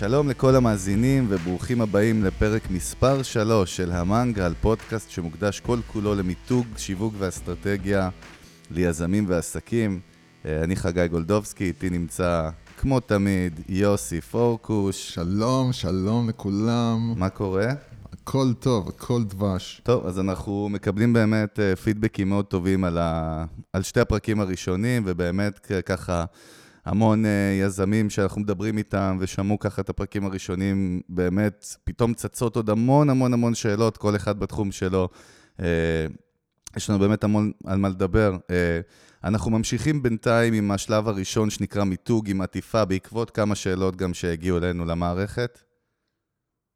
שלום לכל המאזינים וברוכים הבאים לפרק מספר 3 של המנגל, פודקאסט שמוקדש כל כולו למיתוג, שיווק ואסטרטגיה ליזמים ועסקים. אה, אני חגי גולדובסקי, איתי נמצא כמו תמיד יוסי פורקוש. שלום, שלום לכולם. מה קורה? הכל טוב, הכל דבש. טוב, אז אנחנו מקבלים באמת אה, פידבקים מאוד טובים על, ה... על שתי הפרקים הראשונים, ובאמת ככה... המון uh, יזמים שאנחנו מדברים איתם ושמעו ככה את הפרקים הראשונים, באמת, פתאום צצות עוד המון המון המון שאלות, כל אחד בתחום שלו. Uh, יש לנו באמת המון על מה לדבר. Uh, אנחנו ממשיכים בינתיים עם השלב הראשון שנקרא מיתוג עם עטיפה, בעקבות כמה שאלות גם שהגיעו אלינו למערכת.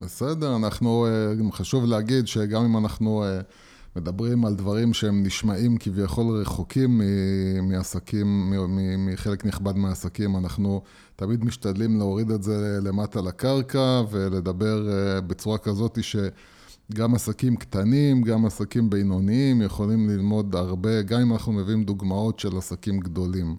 בסדר, אנחנו, חשוב להגיד שגם אם אנחנו מדברים על דברים שהם נשמעים כביכול רחוקים מעסקים, מחלק נכבד מהעסקים, אנחנו תמיד משתדלים להוריד את זה למטה לקרקע ולדבר אה, בצורה כזאת שגם עסקים קטנים, גם עסקים בינוניים יכולים ללמוד הרבה, גם אם אנחנו מביאים דוגמאות של עסקים גדולים.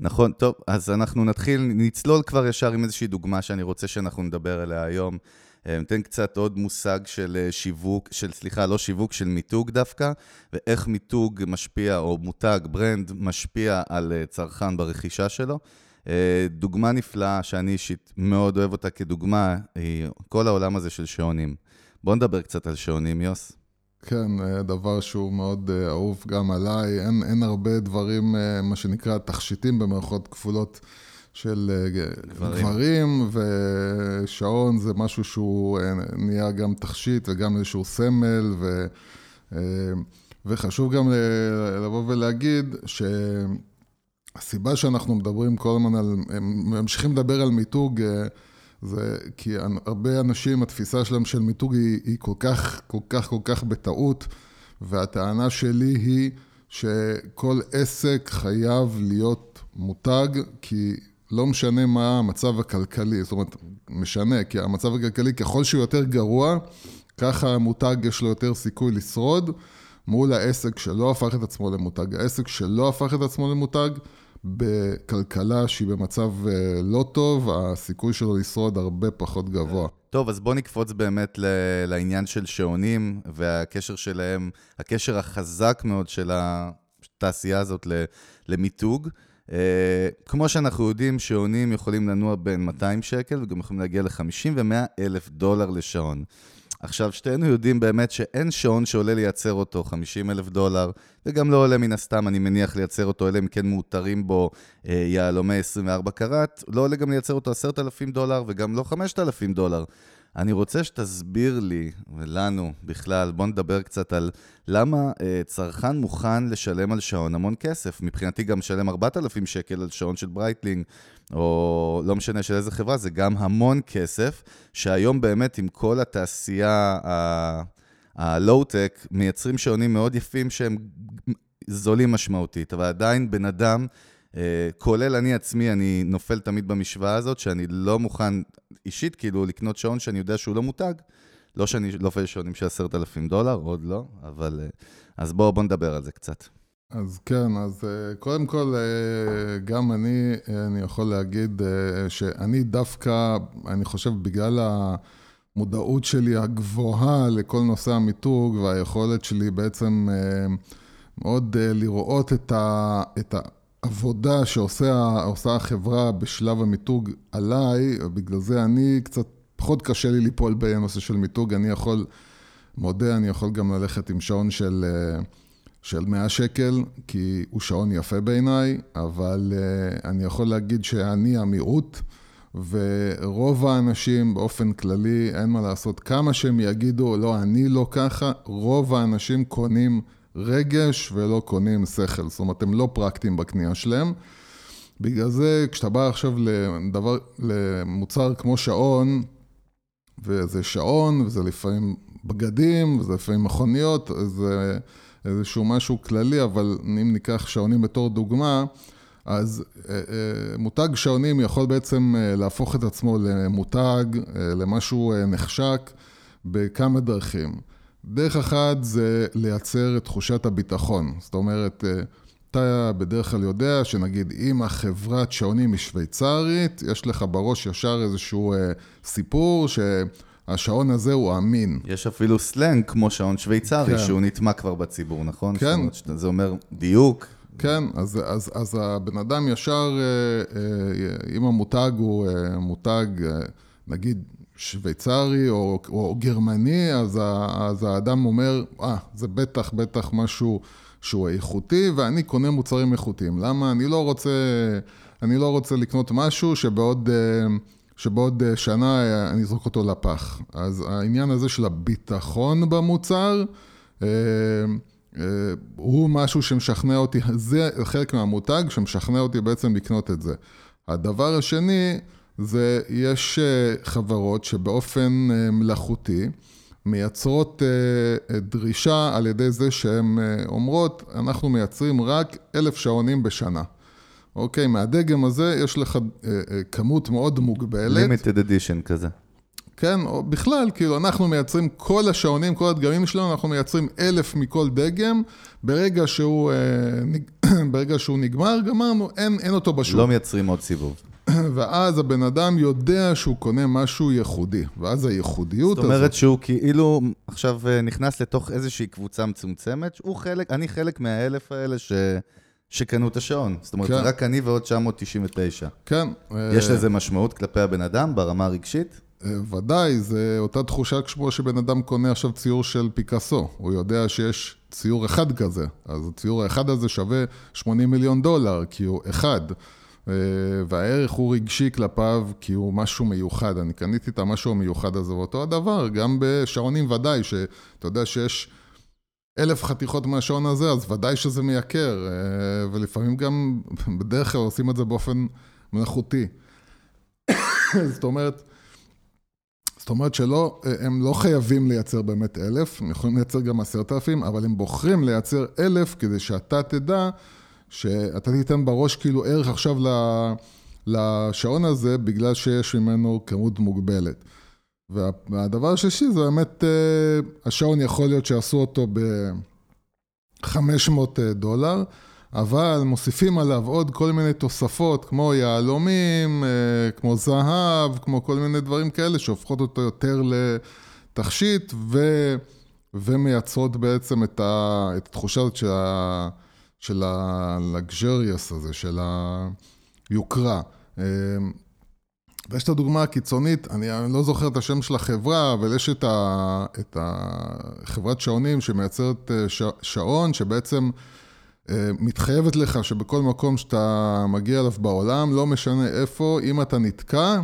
נכון, טוב, אז אנחנו נתחיל, נצלול כבר ישר עם איזושהי דוגמה שאני רוצה שאנחנו נדבר עליה היום. אה, נותן קצת עוד מושג של אה, שיווק, של, סליחה, לא שיווק, של מיתוג דווקא, ואיך מיתוג משפיע, או מותג, ברנד, משפיע על אה, צרכן ברכישה שלו. דוגמה נפלאה שאני אישית מאוד אוהב אותה כדוגמה, היא כל העולם הזה של שעונים. בואו נדבר קצת על שעונים, יוס. כן, דבר שהוא מאוד אהוב גם עליי. אין, אין הרבה דברים, מה שנקרא, תכשיטים במערכות כפולות. של אה, גברים. גברים, ושעון זה משהו שהוא אה, נהיה גם תכשיט וגם איזשהו סמל, ו, אה, וחשוב גם לבוא ולהגיד שהסיבה שאנחנו מדברים כל הזמן על, ממשיכים לדבר על מיתוג, זה כי הרבה אנשים, התפיסה שלהם של מיתוג היא, היא כל כך, כל כך, כל כך בטעות, והטענה שלי היא שכל עסק חייב להיות מותג, כי לא משנה מה המצב הכלכלי, זאת אומרת, משנה, כי המצב הכלכלי, ככל שהוא יותר גרוע, ככה המותג יש לו יותר סיכוי לשרוד מול העסק שלא הפך את עצמו למותג. העסק שלא הפך את עצמו למותג, בכלכלה שהיא במצב אה, לא טוב, הסיכוי שלו לשרוד הרבה פחות גבוה. טוב, אז בוא נקפוץ באמת לעניין של שעונים והקשר שלהם, הקשר החזק מאוד של התעשייה הזאת למיתוג. Uh, כמו שאנחנו יודעים, שעונים יכולים לנוע בין 200 שקל וגם יכולים להגיע ל-50 ו-100 אלף דולר לשעון. עכשיו, שתינו יודעים באמת שאין שעון שעולה לייצר אותו 50 אלף דולר, וגם לא עולה מן הסתם, אני מניח, לייצר אותו, אלא אם כן מעוטרים בו uh, יהלומי 24 קראט, לא עולה גם לייצר אותו 10,000 דולר וגם לא 5,000 דולר. אני רוצה שתסביר לי, ולנו בכלל, בוא נדבר קצת על למה אה, צרכן מוכן לשלם על שעון המון כסף. מבחינתי גם לשלם 4,000 שקל על שעון של ברייטלינג, או לא משנה של איזה חברה, זה גם המון כסף, שהיום באמת עם כל התעשייה הלואו-טק, מייצרים שעונים מאוד יפים שהם זולים משמעותית, אבל עדיין בן אדם... אה, כולל אני עצמי, אני נופל תמיד במשוואה הזאת, שאני לא מוכן אישית, כאילו, לקנות שעון שאני יודע שהוא לא מותג. לא שאני לא לופל שעונים של עשרת אלפים דולר, עוד לא, אבל... אה, אז בואו בוא נדבר על זה קצת. אז כן, אז אה, קודם כל, גם אני, אני יכול להגיד שאני דווקא, אני חושב, בגלל המודעות שלי הגבוהה לכל נושא המיתוג והיכולת שלי בעצם מאוד לראות את ה... את ה עבודה שעושה החברה בשלב המיתוג עליי, בגלל זה אני קצת, פחות קשה לי ליפול בנושא של מיתוג, אני יכול, מודה, אני יכול גם ללכת עם שעון של, אה, של 100 שקל, כי הוא שעון יפה בעיניי, אבל אה, אני יכול להגיד שאני המיעוט. ורוב האנשים באופן כללי, אין מה לעשות, כמה שהם יגידו, לא, אני לא ככה, רוב האנשים קונים רגש ולא קונים שכל. זאת אומרת, הם לא פרקטיים בקנייה שלהם. בגלל זה, כשאתה בא עכשיו לדבר, למוצר כמו שעון, וזה שעון, וזה לפעמים בגדים, וזה לפעמים מכוניות, זה איזשהו משהו כללי, אבל אם ניקח שעונים בתור דוגמה, אז אה, אה, מותג שעונים יכול בעצם אה, להפוך את עצמו למותג, למשהו נחשק, בכמה דרכים. דרך אחת זה לייצר את תחושת הביטחון. זאת אומרת, אה, אתה בדרך כלל יודע שנגיד אם החברת שעונים היא שוויצרית, יש לך בראש ישר איזשהו אה, סיפור שהשעון הזה הוא אמין. יש אפילו סלנג כמו שעון שוויצרי, כן. שהוא נטמע כבר בציבור, נכון? כן. זאת אומרת, זה אומר דיוק. כן, אז, אז, אז הבן אדם ישר, אה, אה, אם המותג הוא אה, מותג, אה, נגיד, שוויצרי או, או גרמני, אז, ה, אז האדם אומר, אה, זה בטח, בטח משהו שהוא איכותי, ואני קונה מוצרים איכותיים. למה? אני לא רוצה, אני לא רוצה לקנות משהו שבעוד... אה, שבעוד אה, שנה אה, אני אזרוק אותו לפח. אז העניין הזה של הביטחון במוצר, הוא משהו שמשכנע אותי, זה חלק מהמותג שמשכנע אותי בעצם לקנות את זה. הדבר השני, זה יש אה, חברות שבאופן אה, מלאכותי מייצרות אה, דרישה על ידי זה שהן אומרות, אנחנו מייצרים רק אלף שעונים בשנה. אוקיי, מהדגם הזה יש לך כמות מאוד מוגבלת. limited edition כזה. כן, או בכלל, כאילו, אנחנו מייצרים כל השעונים, כל הדגמים שלנו, אנחנו מייצרים אלף מכל דגם, ברגע שהוא, ברגע שהוא נגמר, גמרנו, אין, אין אותו בשוק. לא מייצרים עוד סיבוב. ואז הבן אדם יודע שהוא קונה משהו ייחודי, ואז הייחודיות זאת אומרת שהוא כאילו עכשיו אה, נכנס לתוך איזושהי קבוצה מצומצמת, הוא חלק, אני חלק מהאלף האלה ש... שקנו את השעון. זאת אומרת, כן. רק אני ועוד 999. כן. אה, יש לזה משמעות כלפי הבן אדם ברמה הרגשית? אה, ודאי, זה אותה תחושה כמו שבן אדם קונה עכשיו ציור של פיקאסו. הוא יודע שיש ציור אחד כזה, אז הציור האחד הזה שווה 80 מיליון דולר, כי הוא אחד. אה, והערך הוא רגשי כלפיו, כי הוא משהו מיוחד. אני קניתי את המשהו המיוחד הזה, ואותו הדבר, גם בשעונים ודאי, שאתה יודע שיש אלף חתיכות מהשעון הזה, אז ודאי שזה מייקר, אה, ולפעמים גם, בדרך כלל עושים את זה באופן מלאכותי. זאת אומרת, זאת אומרת שלא, הם לא חייבים לייצר באמת אלף, הם יכולים לייצר גם עשרת אלפים, אבל הם בוחרים לייצר אלף כדי שאתה תדע שאתה תיתן בראש כאילו ערך עכשיו לשעון הזה, בגלל שיש ממנו כמות מוגבלת. וה- והדבר השלישי זה באמת, אה, השעון יכול להיות שעשו אותו ב-500 דולר, אבל מוסיפים עליו עוד כל מיני תוספות, כמו יהלומים, אה, כמו זהב, כמו כל מיני דברים כאלה, שהופכות אותו יותר לתכשיט, ו... ומייצרות בעצם את, ה... את התחושה הזאת של, ה... של ה-luxurious הזה, של היוקרה. אה, ויש את הדוגמה הקיצונית, אני, אני לא זוכר את השם של החברה, אבל יש את, ה, את החברת שעונים שמייצרת אה, ש, שעון, שבעצם אה, מתחייבת לך שבכל מקום שאתה מגיע אליו בעולם, לא משנה איפה, אם אתה נתקע,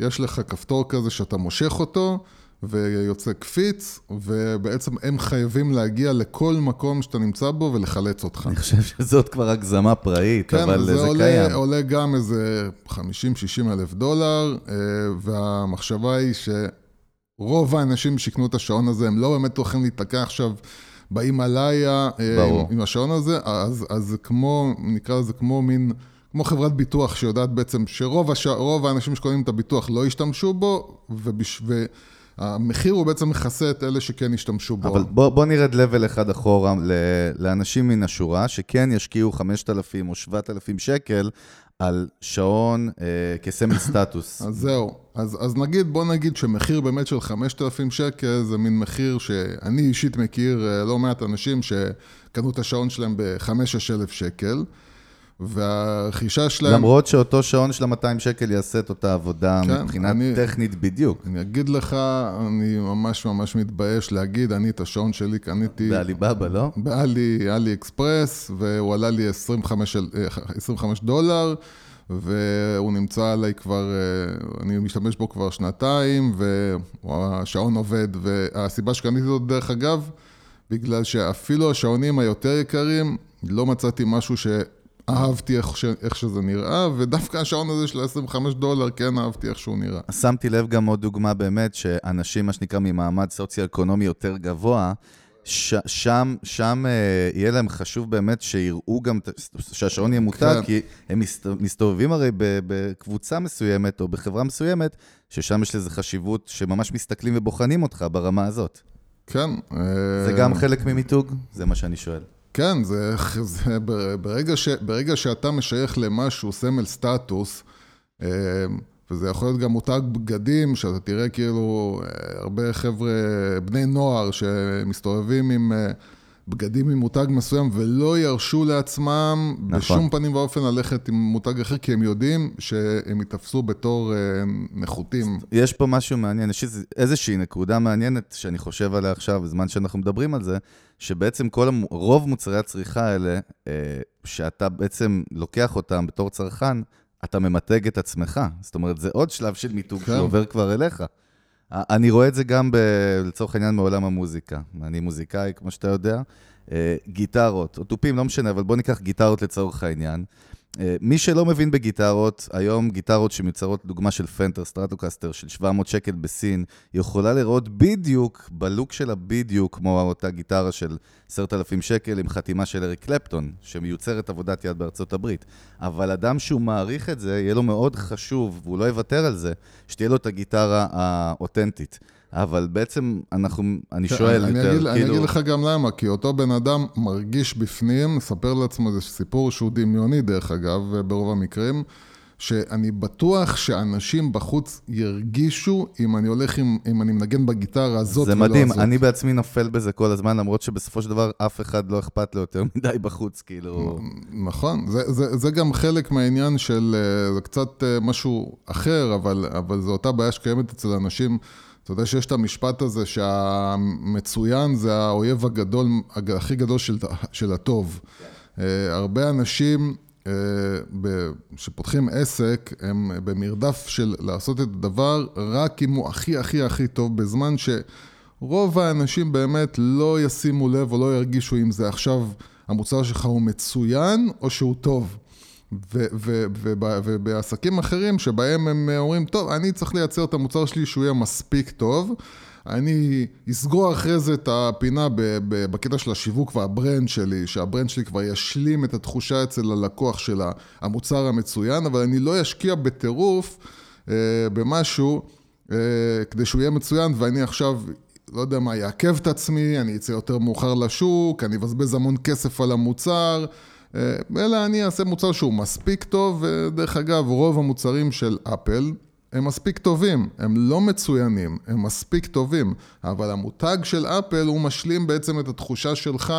יש לך כפתור כזה שאתה מושך אותו, ויוצא קפיץ, ובעצם הם חייבים להגיע לכל מקום שאתה נמצא בו ולחלץ אותך. אני חושב שזאת כבר הגזמה פראית, כן, אבל זה זה עולה, קיים. עולה גם איזה 50-60 אלף דולר, אה, והמחשבה היא שרוב האנשים שיקנו את השעון הזה, הם לא באמת הולכים להיתקע עכשיו בהימאליה אה, ברור. עם, עם השעון הזה, אז, אז זה כמו, נקרא לזה כמו מין, כמו חברת ביטוח שיודעת בעצם שרוב הש... האנשים שקונים את הביטוח לא ישתמשו בו, ובש... והמחיר הוא בעצם מכסה את אלה שכן ישתמשו בו. אבל בוא, בוא נרד לבל אחד אחורה לאנשים מן השורה, שכן ישקיעו 5,000 או 7,000 שקל על שעון אה, כסמל סטטוס. אז זהו, אז, אז נגיד, בוא נגיד שמחיר באמת של 5,000 שקל זה מין מחיר שאני אישית מכיר אה, לא מעט אנשים שקנו את השעון שלהם ב-5-6 שקל, והרכישה שלהם... למרות שאותו שעון של ה-200 שקל יעשה את אותה עבודה כן, מבחינה אני- טכנית בדיוק. אני אגיד לך, אני ממש ממש מתבייש להגיד, אני את השעון שלי קניתי בעליבאבא, לא? באלי, אלי אקספרס, והוא עלה לי 25, של- אה, 25 דולר, והוא נמצא עליי כבר, אה, אני משתמש בו כבר שנתיים, והשעון עובד, והסיבה שקניתי אותו, דרך אגב, בגלל שאפילו השעונים היותר יקרים, לא מצאתי משהו שאהבתי איך, ש... איך שזה נראה, ודווקא השעון הזה של 25 דולר, כן אהבתי איך שהוא נראה. שמתי לב גם עוד דוגמה באמת, שאנשים, מה שנקרא, ממעמד סוציו-אקונומי יותר גבוה, ש- שם, שם אה, יהיה להם חשוב באמת שיראו גם, שהשעון יהיה מותג, כן. כי הם מסת- מסתובבים הרי בקבוצה מסוימת או בחברה מסוימת, ששם יש לזה חשיבות שממש מסתכלים ובוחנים אותך ברמה הזאת. כן. זה גם חלק ממיתוג? זה מה שאני שואל. כן, זה, זה ברגע, ש, ברגע שאתה משייך למשהו סמל סטטוס, אה, וזה יכול להיות גם מותג בגדים, שאתה תראה כאילו אה, הרבה חבר'ה, בני נוער שמסתובבים עם אה, בגדים עם מותג מסוים ולא ירשו לעצמם נכון. בשום פנים ואופן ללכת עם מותג אחר, כי הם יודעים שהם ייתפסו בתור נחותים. יש פה משהו מעניין, יש איזושהי נקודה מעניינת שאני חושב עליה עכשיו, בזמן שאנחנו מדברים על זה, שבעצם כל, רוב מוצרי הצריכה האלה, שאתה בעצם לוקח אותם בתור צרכן, אתה ממתג את עצמך. זאת אומרת, זה עוד שלב של מיתוג כן. שעובר כבר אליך. אני רואה את זה גם, ב, לצורך העניין, מעולם המוזיקה. אני מוזיקאי, כמו שאתה יודע. אה, גיטרות, או תופים, לא משנה, אבל בוא ניקח גיטרות לצורך העניין. אה, מי שלא מבין בגיטרות, היום גיטרות שמיוצרות, דוגמה של פנדר, סטרטוקסטר של 700 שקל בסין, יכולה לראות בדיוק, בלוק שלה בדיוק, כמו אותה גיטרה של 10,000 שקל עם חתימה של אריק קלפטון, שמיוצרת עבודת יד בארצות הברית. אבל אדם שהוא מעריך את זה, יהיה לו מאוד חשוב, והוא לא יוותר על זה, שתהיה לו את הגיטרה האותנטית. אבל בעצם אנחנו, אני כן, שואל אני יותר, אגיד, כאילו... אני אגיד לך גם למה, כי אותו בן אדם מרגיש בפנים, מספר לעצמו איזה סיפור שהוא דמיוני דרך אגב, ברוב המקרים, שאני בטוח שאנשים בחוץ ירגישו אם אני הולך, עם, אם אני מנגן בגיטרה הזאת ולא מדהים, הזאת. אני בעצמי נופל בזה כל הזמן, למרות שבסופו של דבר אף אחד לא אכפת לו יותר מדי בחוץ, כאילו... נכון, זה, זה, זה גם חלק מהעניין של, אה, זה קצת אה, משהו אחר, אבל, אבל זו אותה בעיה שקיימת אצל אנשים. אתה יודע שיש את המשפט הזה שהמצוין זה האויב הגדול, הכי גדול של, של הטוב. Yeah. אה, הרבה אנשים אה, שפותחים עסק, הם במרדף של לעשות את הדבר רק אם הוא הכי הכי הכי טוב, בזמן שרוב האנשים באמת לא ישימו לב או לא ירגישו אם זה עכשיו המוצר שלך הוא מצוין או שהוא טוב. ובעסקים אחרים שבהם הם אומרים, טוב, אני צריך לייצר את המוצר שלי שהוא יהיה מספיק טוב, אני אסגור אחרי זה את הפינה בקטע של השיווק וה brand שלי, שה brand שלי כבר ישלים את התחושה אצל הלקוח של המוצר המצוין, אבל אני לא אשקיע בטירוף אה, במשהו אה, כדי שהוא יהיה מצוין, ואני עכשיו לא יודע מה, יעכב את עצמי, אני אצא יותר מאוחר לשוק, אני אבזבז המון כסף על המוצר. אה, אלא אני אעשה מוצר שהוא מספיק טוב, ודרך אגב, רוב המוצרים של אפל הם מספיק טובים, הם לא מצוינים, הם מספיק טובים, אבל המותג של אפל הוא משלים בעצם את התחושה שלך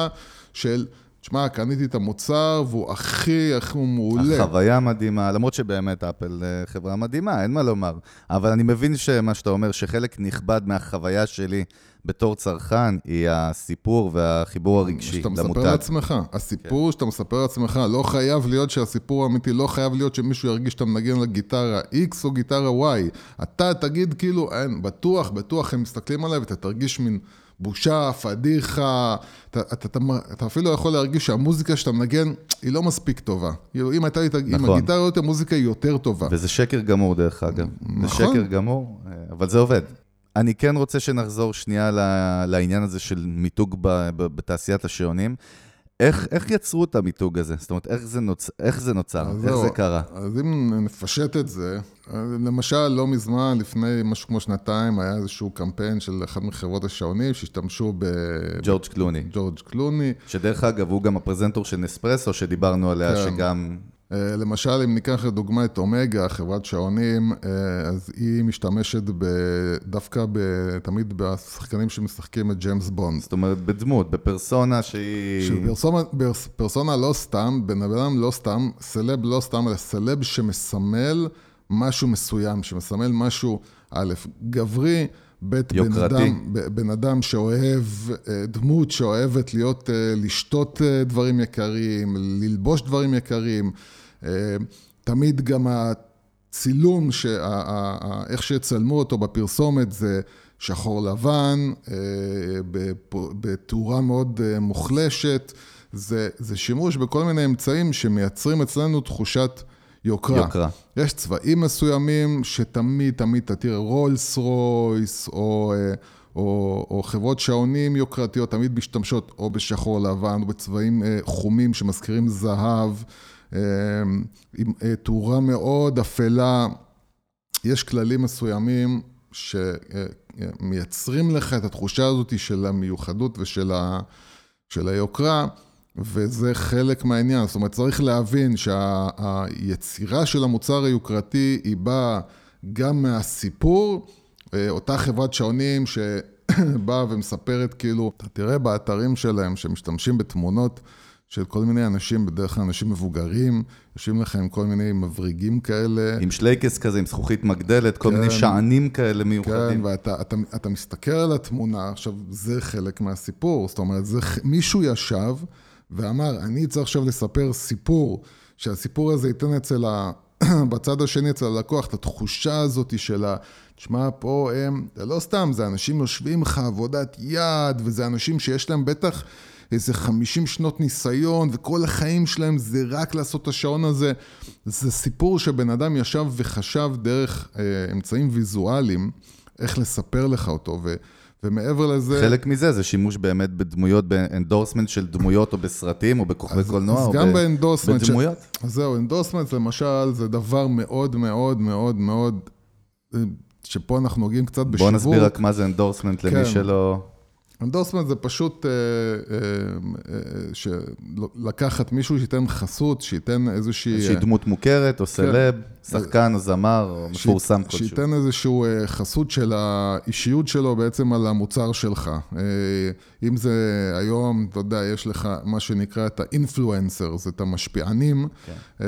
של... תשמע, קניתי את המוצר והוא הכי, הכי מעולה. החוויה מדהימה, למרות שבאמת אפל אה, חברה מדהימה, אין מה לומר. אבל אני מבין שמה שאתה אומר, שחלק נכבד מהחוויה שלי בתור צרכן, היא הסיפור והחיבור הרגשי למותג. שאתה מספר לעצמך. הסיפור כן. שאתה מספר לעצמך, לא חייב להיות שהסיפור האמיתי, לא חייב להיות שמישהו ירגיש שאתה מנגן לגיטרה X או גיטרה Y. אתה תגיד כאילו, אין, בטוח, בטוח הם מסתכלים עליי ואתה תרגיש מין... בושה, פדיחה, אתה, אתה, אתה, אתה אפילו יכול להרגיש שהמוזיקה שאתה מנגן היא לא מספיק טובה. כאילו, אם הייתה לי נכון. עם הגיטרה יותר, המוזיקה היא יותר טובה. וזה שקר גמור דרך אגב. נכון. זה שקר גמור, אבל זה עובד. אני כן רוצה שנחזור שנייה לעניין הזה של מיתוג בתעשיית השעונים. איך, איך יצרו את המיתוג הזה? זאת אומרת, איך זה, נוצ... איך זה נוצר? איך זה קרה? אז אם נפשט את זה, למשל, לא מזמן, לפני משהו כמו שנתיים, היה איזשהו קמפיין של אחת מחברות השעונים שהשתמשו ב... ג'ורג' קלוני. ג'ורג' קלוני. שדרך אגב, הוא גם הפרזנטור של נספרסו, שדיברנו עליה, כן. שגם למשל, אם ניקח לדוגמה את אומגה, חברת שעונים, אה, אז היא משתמשת דווקא תמיד בשחקנים שמשחקים את ג'יימס בונד. זאת אומרת, בדמות, בפרסונה שהיא... פרסונה, פרסונה לא סתם, בן אדם לא סתם, סלב לא סתם, אלא סלב שמסמל משהו מסוים, שמסמל משהו, א', גברי, ב', בן אדם, בן אדם שאוהב, אה, דמות שאוהבת להיות, לשתות דברים יקרים, ללבוש דברים יקרים. תמיד גם הצילום, איך שיצלמו אותו בפרסומת זה שחור לבן, אה, בתאורה מאוד אה, מוחלשת. זה, זה שימוש בכל מיני אמצעים שמייצרים אצלנו תחושת יוקרה. יוקרה. יש צבעים מסוימים שתמיד, תמיד, אתה תראה רולס רויס, או, אה, או, או חברות שעונים יוקרתיות, תמיד משתמשות או בשחור לבן, או בצבעים חומים שמזכירים זהב. אמ, עם אה, תאורה מאוד אפלה. יש כללים מסוימים שמייצרים לך את התחושה הזאת של המיוחדות ושל ה... של היוקרה, וזה חלק מהעניין. זאת אומרת, צריך להבין שהיצירה של המוצר היוקרתי היא באה גם מהסיפור, אה, אותה חברת שעונים שבאה ומספרת כאילו, אתה תראה באתרים שלהם שמשתמשים בתמונות של כל מיני אנשים, בדרך כלל אנשים מבוגרים, יושבים לך עם כל מיני מבריגים כאלה. עם שלייקס כזה, עם זכוכית מגדלת, כל כן, מיני שענים כאלה מיוחדים. כן, ואתה אתה, אתה מסתכל על התמונה, עכשיו, זה חלק מהסיפור. זאת אומרת, זה, מישהו ישב ואמר, אני צריך עכשיו לספר סיפור, שהסיפור הזה ייתן אצל ה... בצד השני, אצל הלקוח, את התחושה הזאת של ה... תשמע, פה הם, זה לא סתם, זה אנשים יושבים לך עבודת יד, וזה אנשים שיש להם בטח... איזה 50 שנות ניסיון, וכל החיים שלהם זה רק לעשות את השעון הזה. זה סיפור שבן אדם ישב וחשב דרך אה, אמצעים ויזואליים, איך לספר לך אותו. ו... ומעבר לזה... חלק מזה זה שימוש באמת בדמויות, ב endorsement של דמויות או בסרטים או בכוכבי קולנוע אז או גם. ב endorsement בדמויות. ש... אז זהו, endorsement למשל זה דבר מאוד מאוד מאוד מאוד, אה, שפה אנחנו נוגעים קצת בשיווק. בוא נסביר רק מה זה endorsement כן. למי שלא... endorsement זה פשוט אה, אה, אה, לקחת מישהו שייתן חסות, שייתן איזושהי... איזושהי דמות מוכרת, או כן. סלב, שחקן או זמר, או מפורסם כלשהו. שייתן איזושהי חסות של האישיות שלו בעצם על המוצר שלך. אם זה היום, אתה יודע, יש לך מה שנקרא את ה influencer, את המשפיענים כן.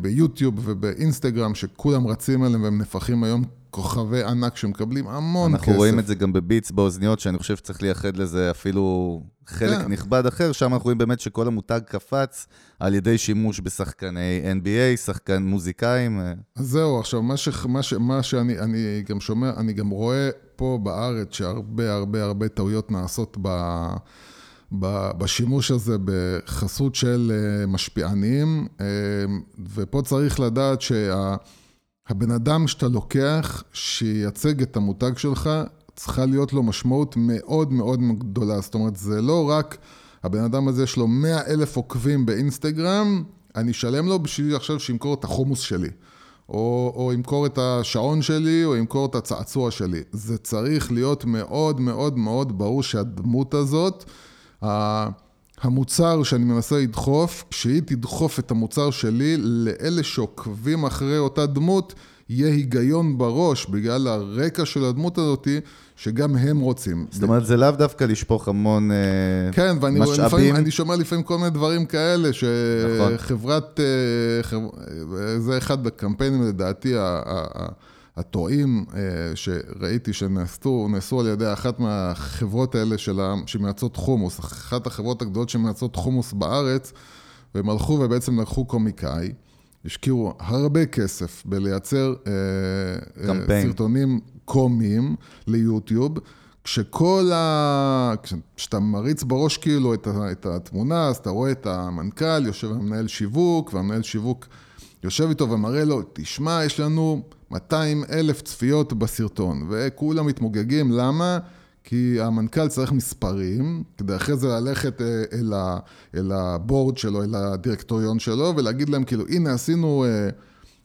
ביוטיוב ובאינסטגרם, שכולם רצים עליהם והם נפחים היום. כוכבי ענק שמקבלים המון אנחנו כסף. אנחנו רואים את זה גם בביטס באוזניות, שאני חושב שצריך לייחד לזה אפילו חלק כן. נכבד אחר, שם אנחנו רואים באמת שכל המותג קפץ על ידי שימוש בשחקני NBA, שחקן מוזיקאים. אז זהו, עכשיו, מה, ש, מה, ש, מה שאני אני גם שומע, אני גם רואה פה בארץ שהרבה הרבה הרבה טעויות נעשות ב... בשימוש הזה בחסות של אה, משפיענים, אה, ופה צריך לדעת שה... הבן אדם שאתה לוקח, שייצג את המותג שלך, צריכה להיות לו משמעות מאוד מאוד גדולה. זאת אומרת, זה לא רק הבן אדם הזה יש לו 100 אלף עוקבים באינסטגרם, אני אשלם לו בשביל עכשיו שימכור את החומוס שלי. או, או ימכור את השעון שלי, או ימכור את הצעצוע שלי. זה צריך להיות מאוד מאוד מאוד ברור שהדמות הזאת, המוצר שאני מנסה לדחוף, שהיא תדחוף את המוצר שלי לאלה שעוקבים אחרי אותה דמות, יהיה היגיון בראש בגלל הרקע של הדמות הזאתי, שגם הם רוצים. זאת אומרת, זה לאו דווקא לשפוך המון אה, כן, ואני משאבים. לפעמים, אני שומע לפעמים כל מיני דברים כאלה, שחברת, נכון. זה אחד הקמפיינים לדעתי, הטועים אה, שראיתי שנעשו, נעשו על ידי אחת מהחברות האלה שלה, שמייצרות חומוס, אחת החברות הגדולות שמייצרות חומוס בארץ, והם הלכו ובעצם לקחו קומיקאי, השקיעו הרבה כסף בלייצר אה, אה, קמפיין. סרטונים קומיים ליוטיוב, כשכל ה... כשאתה מריץ בראש כאילו את, ה... את התמונה, אז אתה רואה את המנכ"ל, יושב המנהל שיווק, והמנהל שיווק יושב איתו ומראה לו, תשמע, יש לנו 200 אלף צפיות בסרטון, וכולם מתמוגגים, למה? כי המנכ"ל צריך מספרים, כדי אחרי זה ללכת אה, אל, ה, אל הבורד שלו, אל הדירקטוריון שלו, ולהגיד להם כאילו, הנה עשינו, אה,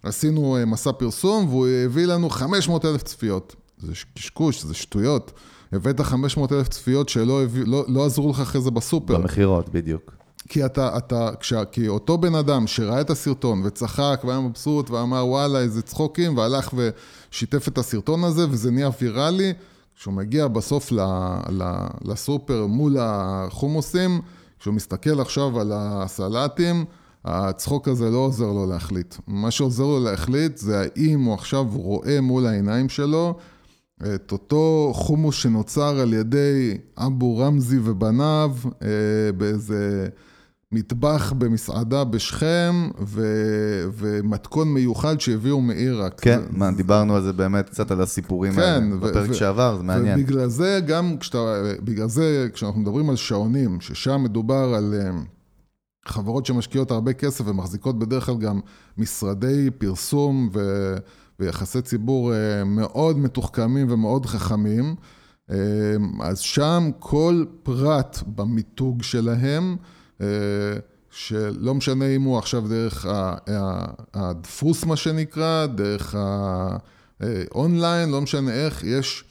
עשינו אה, מסע פרסום, והוא הביא לנו 500 אלף צפיות. זה קשקוש, זה שטויות. הבאת 500 אלף צפיות שלא הביא, לא, לא עזרו לך אחרי זה בסופר. במכירות, בדיוק. כי אתה, אתה, כשה, כי אותו בן אדם שראה את הסרטון וצחק והיה מבסוט ואמר וואלה איזה צחוקים והלך ושיתף את הסרטון הזה וזה נהיה ויראלי, כשהוא מגיע בסוף ל, ל, לסופר מול החומוסים, כשהוא מסתכל עכשיו על הסלטים, הצחוק הזה לא עוזר לו להחליט. מה שעוזר לו להחליט זה האם הוא עכשיו רואה מול העיניים שלו את אותו חומוס שנוצר על ידי אבו רמזי ובניו אה, באיזה... מטבח במסעדה בשכם, ו... ומתכון מיוחד שהביאו מעיראק. כן, זה, מה. דיברנו על זה באמת קצת על הסיפורים כן, האלה בפרק ו... שעבר, זה מעניין. ובגלל זה גם, כשאתה, בגלל זה כשאנחנו מדברים על שעונים, ששם מדובר על אה, חברות שמשקיעות הרבה כסף ומחזיקות בדרך כלל גם משרדי פרסום ו... ויחסי ציבור אה, מאוד מתוחכמים ומאוד חכמים, אה, אז שם כל פרט במיתוג שלהם, שלא משנה אם הוא עכשיו דרך הדפוס מה שנקרא, דרך האונליין, לא משנה איך, יש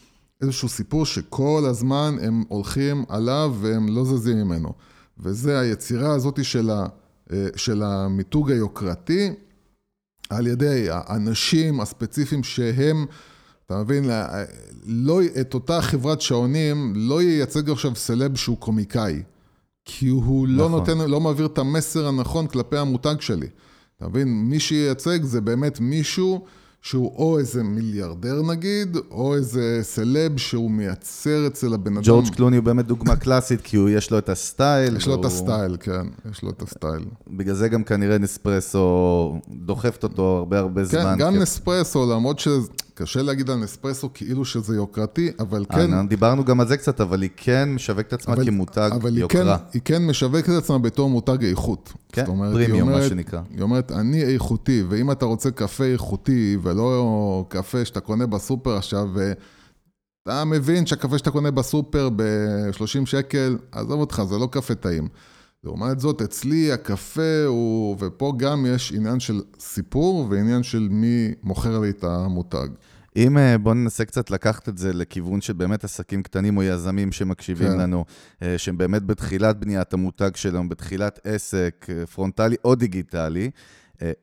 איזשהו סיפור שכל הזמן הם הולכים עליו והם לא זזים ממנו. וזה היצירה הזאת של, ה, של המיתוג היוקרתי, על ידי האנשים הספציפיים שהם, אתה מבין, לא, את אותה חברת שעונים לא ייצג עכשיו סלב שהוא קומיקאי. כי הוא לא נכון. לא נותן, לא מעביר את המסר הנכון כלפי המותג שלי. אתה מבין? מי שייצג זה באמת מישהו שהוא או איזה מיליארדר נגיד, או איזה סלב שהוא מייצר אצל הבן אדם. ג'ורג' קלוני הוא באמת דוגמה קלאסית, כי הוא, יש לו את הסטייל. יש והוא... לו את הסטייל, כן, יש לו את הסטייל. בגלל זה גם כנראה נספרסו דוחפת אותו הרבה הרבה כן, זמן. כן, גם כ... נספרסו, למרות שקשה להגיד על נספרסו כאילו שזה יוקרתי, אבל כן... אה, דיברנו גם על זה קצת, אבל היא כן משווקת עצמה אבל, כמותג אבל יוקרה. אבל היא, כן, היא כן משווקת עצמה בתור מותג איכות. כן, פרימיום, מה שנקרא. היא אומרת, אני איכותי, ואם אתה רוצה קפה איכותי, ולא קפה שאתה קונה בסופר עכשיו, ואתה מבין שהקפה שאתה קונה בסופר ב-30 שקל, עזוב אותך, זה לא קפה טעים. לעומת זאת, אצלי הקפה הוא, ופה גם יש עניין של סיפור ועניין של מי מוכר לי את המותג. אם אה, בואו ננסה קצת לקחת את זה לכיוון של באמת עסקים קטנים או יזמים שמקשיבים כן. לנו, אה, שהם באמת בתחילת בניית המותג שלהם, בתחילת עסק, אה, פרונטלי או דיגיטלי,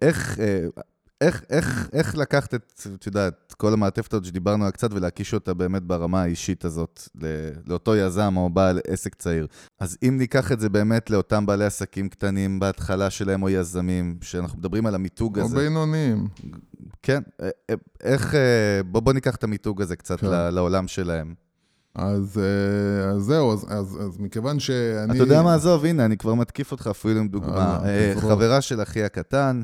איך, איך, איך, איך לקחת את, את יודעת, כל המעטפת הזאת שדיברנו עליה קצת ולהקיש אותה באמת ברמה האישית הזאת לאותו יזם או בעל עסק צעיר. אז אם ניקח את זה באמת לאותם בעלי עסקים קטנים בהתחלה שלהם או יזמים, שאנחנו מדברים על המיתוג הזה. או בינוניים. כן, אה, אה, איך, אה, בוא, בוא ניקח את המיתוג הזה קצת כן. לעולם שלהם. אז, אז זהו, אז, אז, אז מכיוון שאני... אתה יודע מה, עזוב, הנה, אני כבר מתקיף אותך אפילו עם דוגמה. חברה של אחי הקטן,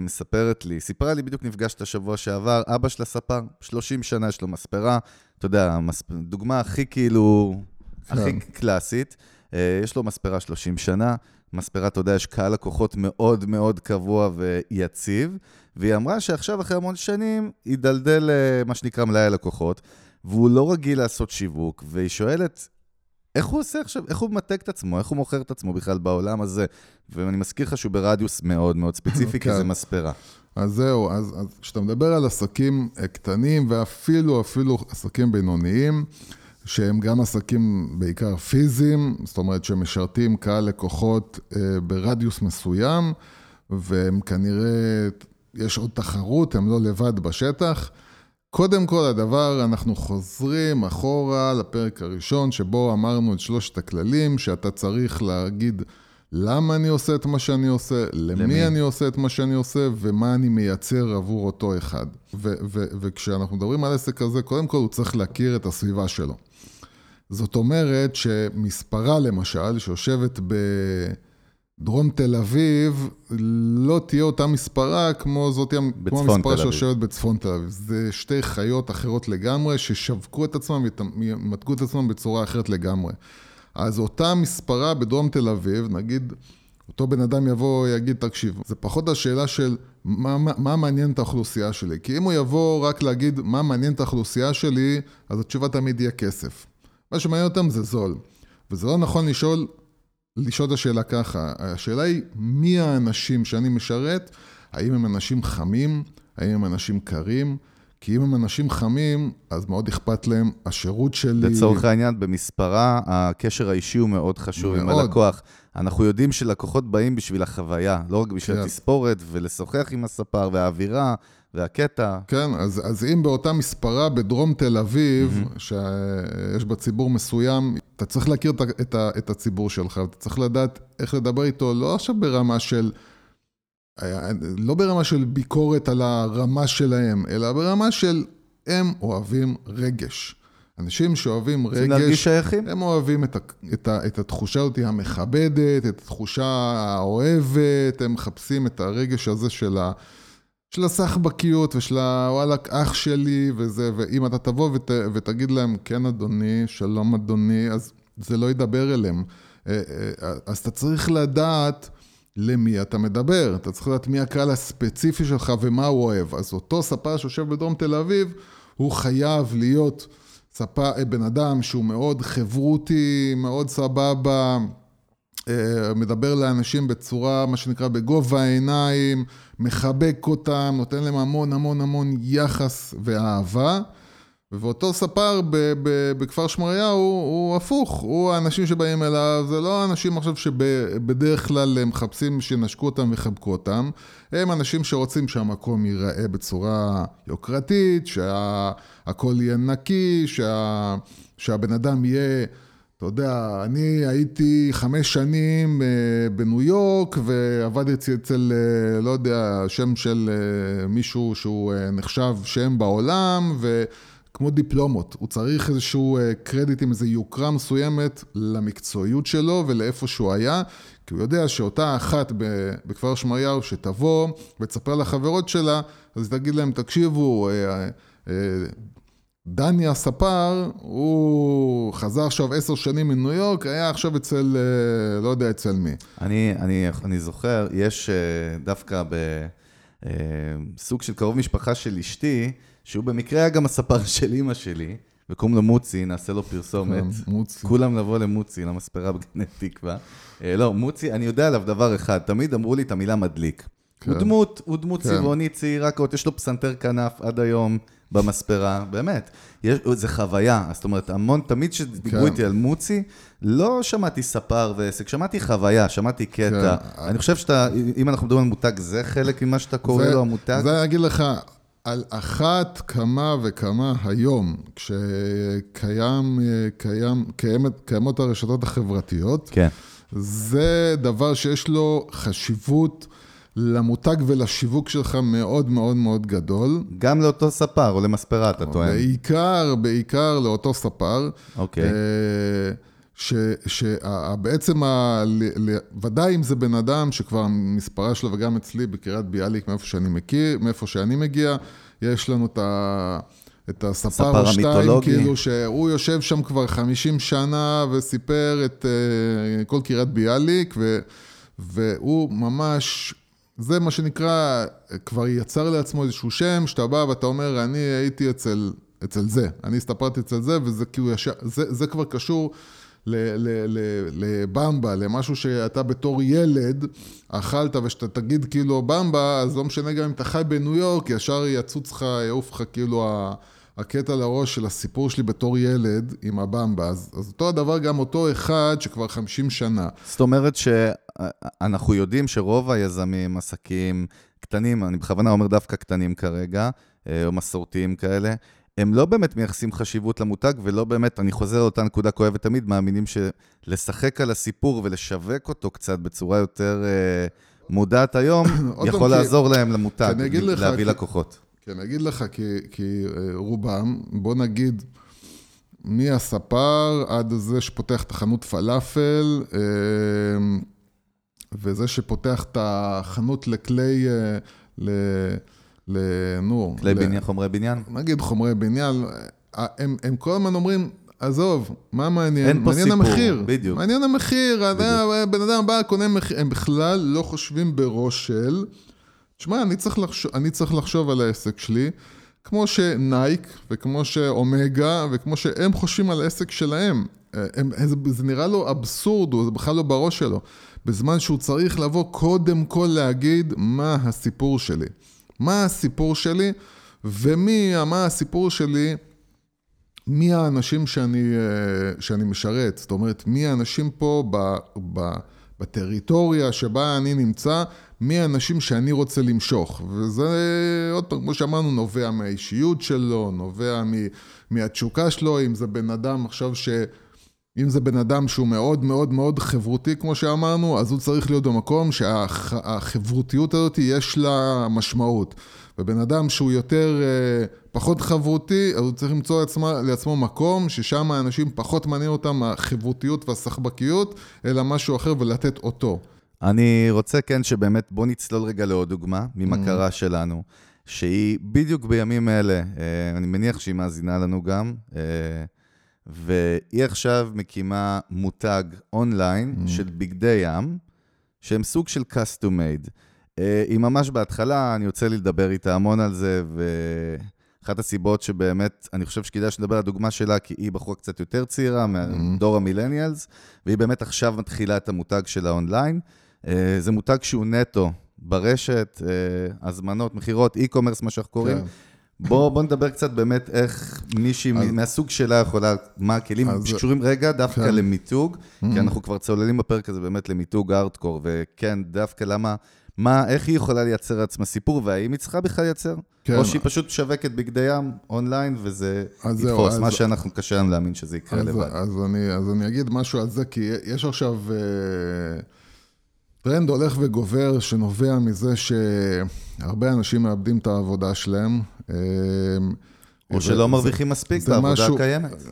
מספרת לי, סיפרה לי, בדיוק נפגשת השבוע שעבר, אבא שלה ספר, 30 שנה יש לו מספרה, אתה יודע, דוגמה הכי כאילו, כן. הכי קלאסית. יש לו מספרה 30 שנה, מספרה, אתה יודע, יש קהל לקוחות מאוד מאוד קבוע ויציב, והיא אמרה שעכשיו, אחרי המון שנים, ידלדל אה, מה שנקרא מלאי הלקוחות, והוא לא רגיל לעשות שיווק, והיא שואלת, איך הוא עושה עכשיו, איך הוא ממתג את עצמו, איך הוא מוכר את עצמו בכלל בעולם הזה? ואני מזכיר לך שהוא ברדיוס מאוד מאוד ספציפי, כי זה כן. מספרה. אז זהו, אז כשאתה מדבר על עסקים אה, קטנים, ואפילו, אפילו עסקים בינוניים, שהם גם עסקים בעיקר פיזיים, זאת אומרת שמשרתים קהל לקוחות אה, ברדיוס מסוים, והם כנראה, יש עוד תחרות, הם לא לבד בשטח. קודם כל, הדבר, אנחנו חוזרים אחורה לפרק הראשון, שבו אמרנו את שלושת הכללים, שאתה צריך להגיד למה אני עושה את מה שאני עושה, למי, למי אני עושה את מה שאני עושה, ומה אני מייצר עבור אותו אחד. ו- ו- וכשאנחנו מדברים על עסק כזה, קודם כל הוא צריך להכיר את הסביבה שלו. זאת אומרת שמספרה למשל, שיושבת בדרום תל אביב, לא תהיה אותה מספרה כמו זאת, כמו המספרה שיושבת בצפון תל אביב. זה שתי חיות אחרות לגמרי, ששווקו את עצמם וימתגו את עצמם בצורה אחרת לגמרי. אז אותה מספרה בדרום תל אביב, נגיד, אותו בן אדם יבוא, יגיד, תקשיב, זה פחות השאלה של מה, מה, מה מעניין את האוכלוסייה שלי. כי אם הוא יבוא רק להגיד מה מעניין את האוכלוסייה שלי, אז התשובה תמיד יהיה כסף. מה שמעניין אותם זה זול. וזה לא נכון לשאול, לשאול את השאלה ככה. השאלה היא, מי האנשים שאני משרת? האם הם אנשים חמים? האם הם אנשים קרים? כי אם הם אנשים חמים, אז מאוד אכפת להם השירות שלי. לצורך העניין, במספרה, הקשר האישי הוא מאוד חשוב מאוד. עם הלקוח. אנחנו יודעים שלקוחות באים בשביל החוויה, לא רק בשביל כן. התספורת, ולשוחח עם הספר, והאווירה, והקטע. כן, אז, אז אם באותה מספרה בדרום תל אביב, mm-hmm. שיש בה ציבור מסוים, אתה צריך להכיר את, את, את הציבור שלך, אתה צריך לדעת איך לדבר איתו, לא עכשיו ברמה של... לא ברמה של ביקורת על הרמה שלהם, אלא ברמה של הם אוהבים רגש. אנשים שאוהבים רגש, להרגיש שייכים? הם אוהבים את, ה, את, ה, את התחושה הזאת המכבדת, את התחושה האוהבת, הם מחפשים את הרגש הזה של, ה, של הסחבקיות ושל הוואלכ אח שלי וזה, ואם אתה תבוא ות, ותגיד להם, כן אדוני, שלום אדוני, אז זה לא ידבר אליהם. אה, אה, אז אתה צריך לדעת למי אתה מדבר, אתה צריך לדעת מי הקהל הספציפי שלך ומה הוא אוהב. אז אותו ספר שיושב בדרום תל אביב, הוא חייב להיות ספר, אה, בן אדם שהוא מאוד חברותי, מאוד סבבה. אה, מדבר לאנשים בצורה, מה שנקרא, בגובה העיניים, מחבק אותם, נותן להם המון המון המון יחס ואהבה. ואותו ספר ב- ב- בכפר שמריהו הוא הפוך, הוא האנשים שבאים אליו, זה לא האנשים עכשיו שבדרך כלל הם מחפשים שינשקו אותם ויחבקו אותם, הם אנשים שרוצים שהמקום ייראה בצורה יוקרתית, שהכל יהיה נקי, שה, שהבן אדם יהיה... אתה יודע, אני הייתי חמש שנים אה, בניו יורק ועבדתי אצל, אה, לא יודע, שם של אה, מישהו שהוא נחשב שם בעולם וכמו דיפלומות, הוא צריך איזשהו קרדיט עם איזו יוקרה מסוימת למקצועיות שלו ולאיפה שהוא היה, כי הוא יודע שאותה אחת בכפר שמריהו שתבוא ותספר לחברות שלה, אז תגיד להם, תקשיבו, דני הספר, הוא חזר עכשיו עשר שנים מניו יורק, היה עכשיו אצל, אה, לא יודע אצל מי. אני, אני, אני זוכר, יש אה, דווקא בסוג אה, של קרוב משפחה של אשתי, שהוא במקרה היה גם הספר של אימא שלי, וקוראים לו מוצי, נעשה לו פרסומת. כן, מוצי. כולם לבוא למוצי, למספרה בגני תקווה. לא, מוצי, אני יודע עליו דבר אחד, תמיד אמרו לי את המילה מדליק. כן. הוא דמות, הוא דמות כן. צבעונית צעירה, יש לו פסנתר כנף עד היום. במספרה, באמת. יש, זה חוויה, זאת אומרת, המון, תמיד כשדיברו כן. איתי על מוצי, לא שמעתי ספר ועסק, שמעתי חוויה, שמעתי קטע. כן. אני חושב שאתה, אם אנחנו מדברים על מותג, זה חלק ממה שאתה קורא זה, לו המותג? זה אני אגיד לך, על אחת כמה וכמה היום, כשקיים, קיים, קיימת, קיימות הרשתות החברתיות, כן. זה דבר שיש לו חשיבות. למותג ולשיווק שלך מאוד מאוד מאוד גדול. גם לאותו ספר או למספרה, אתה טוען. בעיקר, בעיקר לאותו ספר. אוקיי. אה, שבעצם, ודאי אם זה בן אדם שכבר המספרה שלו, וגם אצלי בקריית ביאליק, מאיפה שאני מכיר, מאיפה שאני מגיע, יש לנו את ה... את הספר או שתיים, כאילו שהוא יושב שם כבר 50 שנה וסיפר את uh, כל קריית ביאליק, ו, והוא ממש זה מה שנקרא, כבר יצר לעצמו איזשהו שם, שאתה בא ואתה אומר, אני הייתי אצל, אצל זה, אני הסתפרתי אצל זה, וזה כאילו ישר, זה, זה כבר קשור לבמבה, למשהו שאתה בתור ילד אכלת, ושאתה תגיד כאילו במבה, אז לא משנה גם אם אתה חי בניו יורק, ישר יצוץ לך, יעוף לך כאילו ה... הקטע לראש של הסיפור שלי בתור ילד עם הבמבה, אז, אז אותו הדבר גם אותו אחד שכבר 50 שנה. זאת אומרת שאנחנו יודעים שרוב היזמים, עסקים קטנים, אני בכוונה אומר דווקא קטנים כרגע, אה, או מסורתיים כאלה, הם לא באמת מייחסים חשיבות למותג, ולא באמת, אני חוזר לאותה נקודה כואבת תמיד, מאמינים שלשחק על הסיפור ולשווק אותו קצת בצורה יותר אה, מודעת היום, יכול לעזור להם למותג, להביא לקוחות. כי אני אגיד לך, כי, כי אה, רובם, בוא נגיד, מהספר עד זה שפותח את החנות פלאפל, אה, וזה שפותח את החנות לכלי, אה, ל... ל... נו... כלי ל... בניין, חומרי בניין? נגיד חומרי בניין, הם, הם כל הזמן אומרים, עזוב, מה מעניין? אין פה מעניין סיפור, המחיר. בדיוק. מעניין המחיר, בדיוק. בן אדם בא, קונה מחיר, הם בכלל לא חושבים בראש של... תשמע, אני לחשוב, אני צריך לחשוב על העסק שלי, כמו שנייק, וכמו שאומגה, וכמו שהם חושבים על העסק שלהם. הם, זה, זה נראה לו אבסורד, זה בכלל לא בראש שלו. בזמן שהוא צריך לבוא קודם כל להגיד מה הסיפור שלי. מה הסיפור שלי, ומי, מה הסיפור שלי, מי האנשים שאני, שאני משרת. זאת אומרת, מי האנשים פה ב... ב בטריטוריה שבה אני נמצא, מי האנשים שאני רוצה למשוך. וזה, עוד פעם, כמו שאמרנו, נובע מהאישיות שלו, נובע מהתשוקה שלו, אם זה בן אדם עכשיו ש... אם זה בן אדם שהוא מאוד מאוד מאוד חברותי, כמו שאמרנו, אז הוא צריך להיות במקום שהחברותיות הזאת יש לה משמעות. ובן אדם שהוא יותר, אה, פחות חברותי, אז הוא צריך למצוא לעצמו, לעצמו מקום ששם האנשים פחות מעניין אותם החברותיות והסחבקיות, אלא משהו אחר ולתת אותו. אני רוצה כן שבאמת, בוא נצלול רגע לעוד דוגמה ממכרה mm. שלנו, שהיא בדיוק בימים אלה, אה, אני מניח שהיא מאזינה לנו גם, אה, והיא עכשיו מקימה מותג אונליין mm. של בגדי ים, שהם סוג של custom made. אה, היא ממש בהתחלה, אני יוצא לי לדבר איתה המון על זה, ואחת הסיבות שבאמת, אני חושב שכדאי שנדבר על הדוגמה שלה, כי היא בחורה קצת יותר צעירה, מדור mm-hmm. המילניאלס, והיא באמת עכשיו מתחילה את המותג שלה אונליין. אה, זה מותג שהוא נטו ברשת, אה, הזמנות, מכירות, e-commerce, מה שאנחנו קוראים. כן. בוא, בוא נדבר קצת באמת איך מישהי אז- מהסוג שלה יכולה, מה הכלים אז- שקשורים רגע דווקא כן. למיתוג, כי אנחנו כבר צוללים בפרק הזה באמת למיתוג ארטקור, וכן, דווקא למה, מה, איך היא יכולה לייצר לעצמה סיפור, והאם היא צריכה בכלל לייצר? כן. או שהיא פשוט משווקת בגדי ים אונליין, וזה יתפוס, אז- מה שאנחנו קשה לנו להאמין שזה יקרה אז, לבד. אז, אני, אז אני אגיד משהו על זה, כי יש עכשיו אה, טרנד הולך וגובר שנובע מזה שהרבה אנשים מאבדים את העבודה שלהם. אה, או שלא מרוויחים מספיק זה בעבודה משהו- הקיימת.